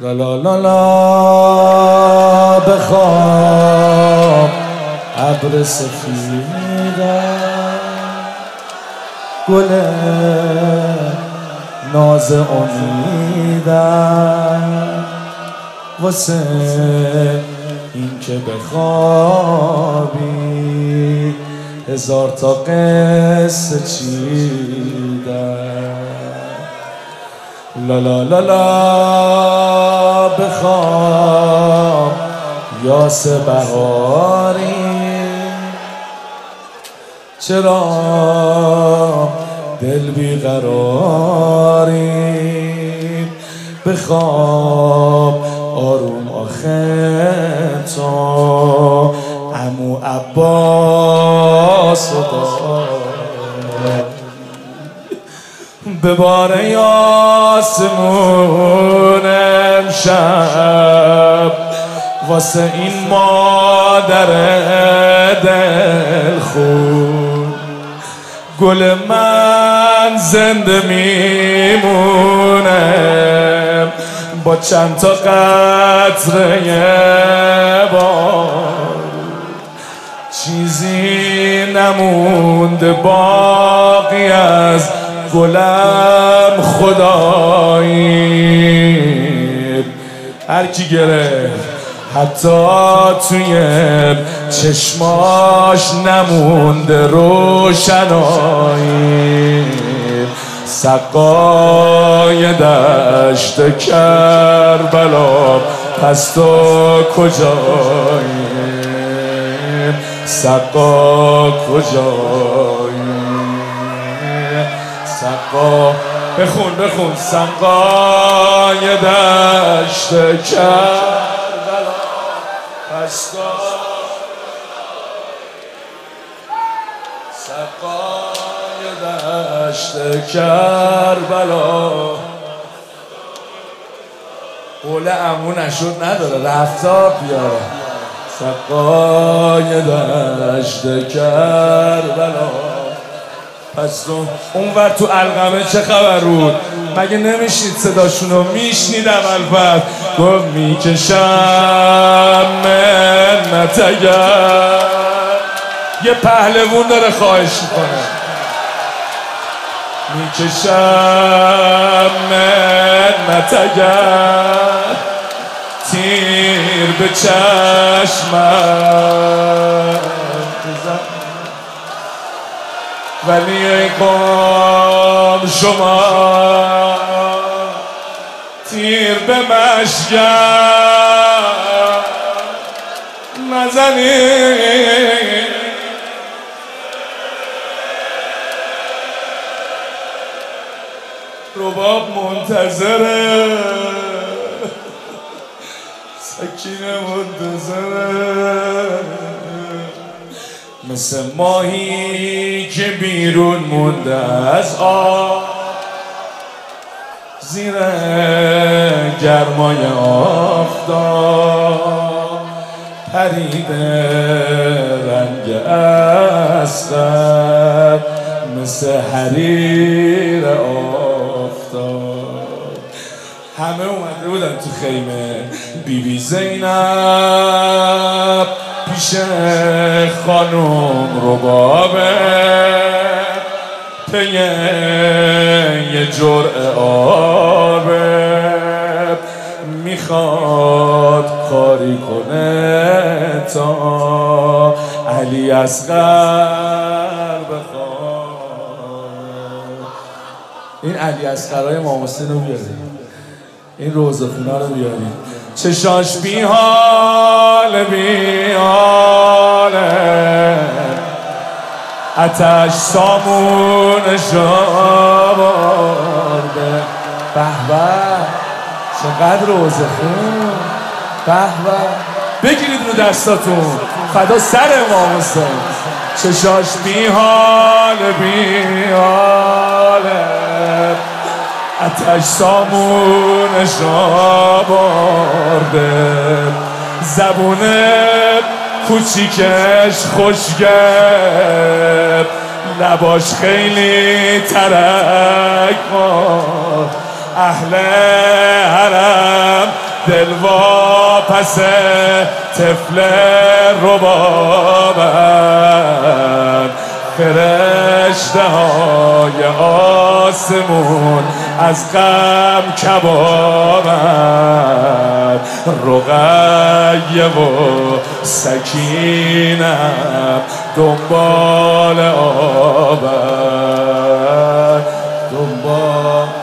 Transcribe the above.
لا لا لا لا. بخواب. ابر سفیدم گل ناز امیدم واسه این که بخوابی. هزار تا قصه چیدم لا لا لا لا. یاس بهاری. چرا دل بیقراری؟ بخواب آروم آخه تو. امو عباس به بار آسمون امشب. واسه این مادر دل خون گل من زنده میمونه با چند تا قطره بار چیزی نمونده باقی از گلم خدایی. هر کی گرفت. حتی توی چشماش نمونده روشنایی. سقای دشت کربلا پس تو کجایی؟ سقا کجایی؟ سقا بخون بخون. سقای دشت کربلا. تو سقای دشت کربلا قول امو نشد نداره رفتا بیاره. سقای دشت کربلا پس تو اونور تو القمه چه خبر بود؟ مگه نمیشنید صداشونو میشنید اول بعد گفت می‌کشم. منت اگر یه پهلوون داره خواهش می‌کنه. می‌کشم منت اگر تیر به چشمم ولی ای قوم شما تیر به مشگم نزنید رباب منتظره سکینه منتظره مثل ماهی که بیرون مونده از آب. زیر گرمای آفتاب. پریده رنگ اسقر مثل حریر آفتاب همه اومده بودن تو خیمه. بیبی بی زینب پیش خانم ربابه پی یه جرع آبه می‌خواد کاری کنه. تا علی اصغر بخواد این علی اصغرهای امام حسین رو بیارید. این روزخونه رو بیارید. چشاش بی حال بی حاله اتش سامون شابارده به به. چقدر روزخون به به. بگیرید رو دستاتون. فدا سر امام حسین چشاش بی حال بی حاله اتش سامونش را برده. زبون کوچیکش خوشگل. لباش خیلی ترک اهل حرم دلوا پس طفل ربابم. فرشته های آسمون از غم کبابم. رقیه و سکینم دنبال آبم. دنبال